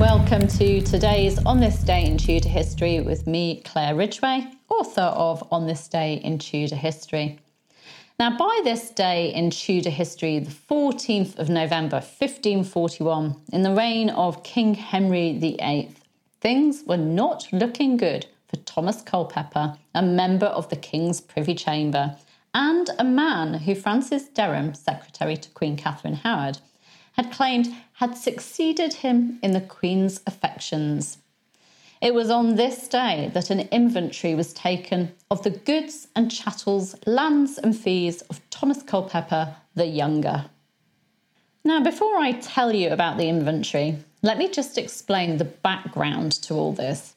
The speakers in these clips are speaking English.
Welcome to today's On This Day in Tudor History with me, Claire Ridgway, author of On This Day in Tudor History. Now, by this day in Tudor history, the 14th of November 1541, in the reign of King Henry VIII, things were not looking good for Thomas Culpeper, a member of the King's Privy Chamber, and a man who Francis Derham, secretary to Queen Catherine Howard, had claimed had succeeded him in the Queen's affections. It was on this day that an inventory was taken of the goods and chattels, lands and fees of Thomas Culpeper the Younger. Now, before I tell you about the inventory, let me just explain the background to all this.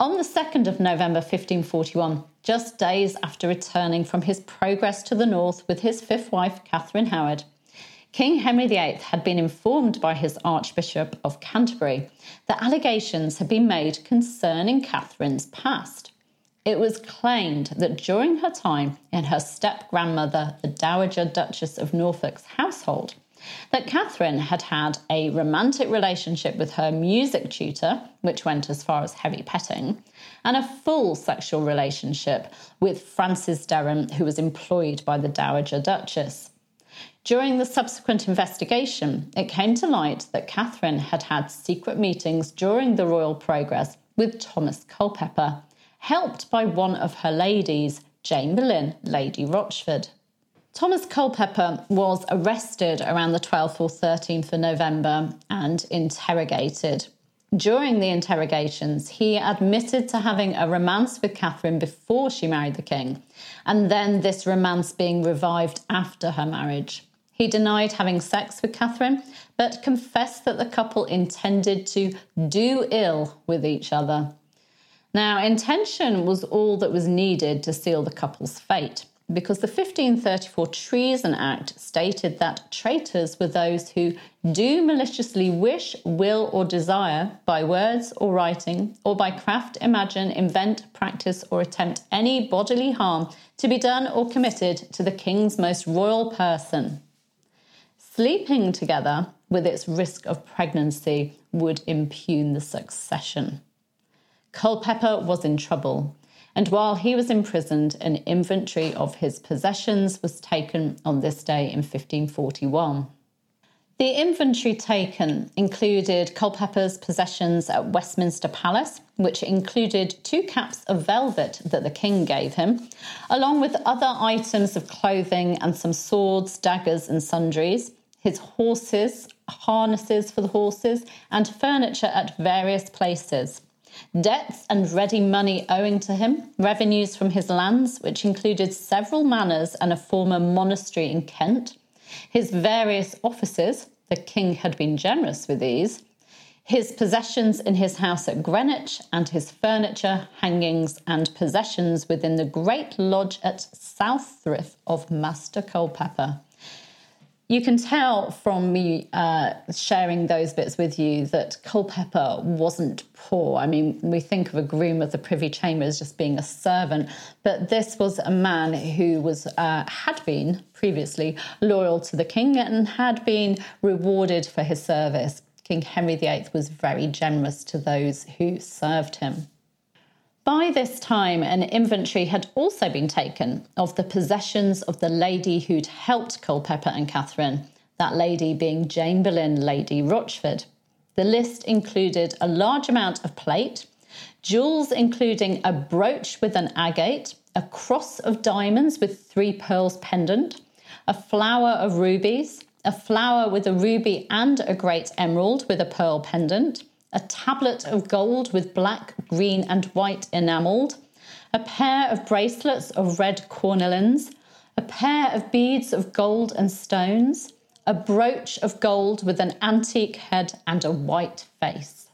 On the 2nd of November 1541, just days after returning from his progress to the north with his fifth wife, Catherine Howard, King Henry VIII had been informed by his Archbishop of Canterbury that allegations had been made concerning Catherine's past. It was claimed that during her time in her step grandmother, the Dowager Duchess of Norfolk's household, that Catherine had had a romantic relationship with her music tutor, which went as far as heavy petting, and a full sexual relationship with Francis Derham, who was employed by the Dowager Duchess. During the subsequent investigation, it came to light that Catherine had had secret meetings during the royal progress with Thomas Culpeper, helped by one of her ladies, Jane Boleyn, Lady Rochford. Thomas Culpeper was arrested around the 12th or 13th of November and interrogated. During the interrogations, he admitted to having a romance with Catherine before she married the king, and then this romance being revived after her marriage. He denied having sex with Catherine, but confessed that the couple intended to do ill with each other. Now, intention was all that was needed to seal the couple's fate, because the 1534 Treason Act stated that traitors were those who do maliciously wish, will, or desire, by words or writing, or by craft, imagine, invent, practice, or attempt any bodily harm to be done or committed to the king's most royal person. Sleeping together, with its risk of pregnancy, would impugn the succession. Culpeper was in trouble, and while he was imprisoned, an inventory of his possessions was taken on this day in 1541. The inventory taken included Culpeper's possessions at Westminster Palace, which included two caps of velvet that the king gave him, along with other items of clothing and some swords, daggers, and sundries, his horses, harnesses for the horses, and furniture at various places. Debts and ready money owing to him, revenues from his lands, which included several manors and a former monastery in Kent, his various offices, the king had been generous with these, his possessions in his house at Greenwich, and his furniture, hangings, and possessions within the great lodge at Southfrith of Master Culpeper you can tell from me uh, sharing those bits with you that Culpeper wasn't poor. I mean, we think of a groom of the Privy Chamber as just being a servant, but this was a man who was uh, had been previously loyal to the king and had been rewarded for his service. King Henry VIII was very generous to those who served him. By this time, an inventory had also been taken of the possessions of the lady who'd helped Culpeper and Catherine, that lady being Jane Boleyn, Lady Rochford. The list included a large amount of plate, jewels including a brooch with an agate, a cross of diamonds with three pearls pendant, a flower of rubies, a flower with a ruby and a great emerald with a pearl pendant, a tablet of gold with black, green, and white enamelled, a pair of bracelets of red cornalines, a pair of beads of gold and stones, a brooch of gold with an antique head and a white face.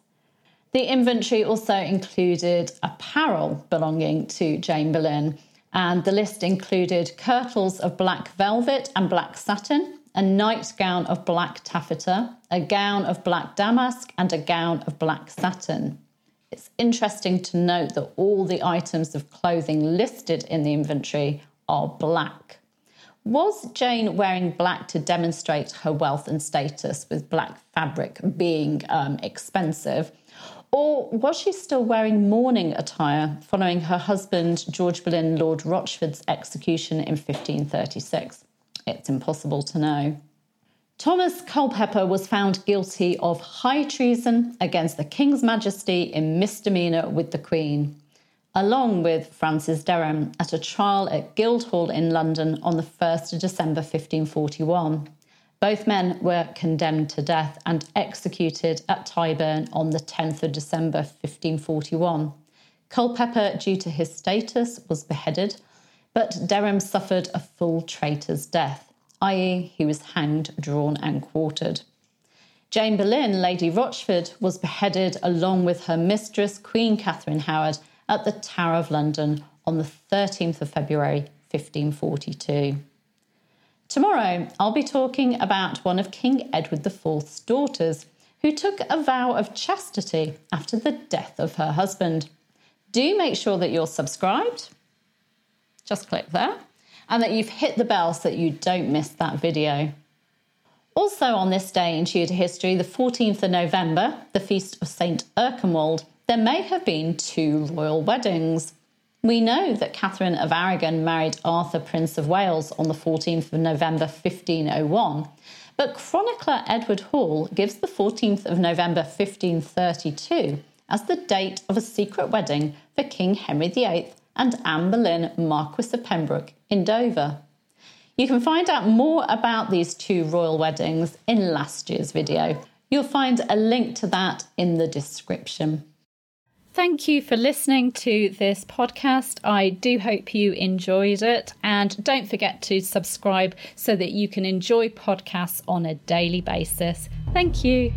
The inventory also included apparel belonging to Jane Boleyn, and the list included kirtles of black velvet and black satin, a nightgown of black taffeta, a gown of black damask, and a gown of black satin. It's interesting to note that all the items of clothing listed in the inventory are black. Was Jane wearing black to demonstrate her wealth and status, with black fabric being um, expensive? Or was she still wearing mourning attire following her husband, George Boleyn, Lord Rochford's execution in 1536? It's impossible to know. Thomas Culpeper was found guilty of high treason against the King's Majesty in misdemeanour with the Queen, along with Francis Derham at a trial at Guildhall in London on the 1st of December 1541. Both men were condemned to death and executed at Tyburn on the 10th of December 1541. Culpeper, due to his status, was beheaded, but Derham suffered a full traitor's death, i.e., he was hanged, drawn, and quartered. Jane Boleyn, Lady Rochford, was beheaded along with her mistress, Queen Catherine Howard, at the Tower of London on the 13th of February 1542. Tomorrow, I'll be talking about one of King Edward IV's daughters who took a vow of chastity after the death of her husband. Do make sure that you're subscribed. Just click there. And that you've hit the bell so that you don't miss that video. Also, on this day in Tudor history, the 14th of November, the feast of St. Erkenwald, there may have been two royal weddings. We know that Catherine of Aragon married Arthur, Prince of Wales, on the 14th of November 1501, but chronicler Edward Hall gives the 14th of November 1532 as the date of a secret wedding for King Henry VIII and Anne Boleyn, Marquis of Pembroke, in Dover. You can find out more about these two royal weddings in last year's video. You'll find a link to that in the description. Thank you for listening to this podcast. I do hope you enjoyed it. And don't forget to subscribe so that you can enjoy podcasts on a daily basis. Thank you.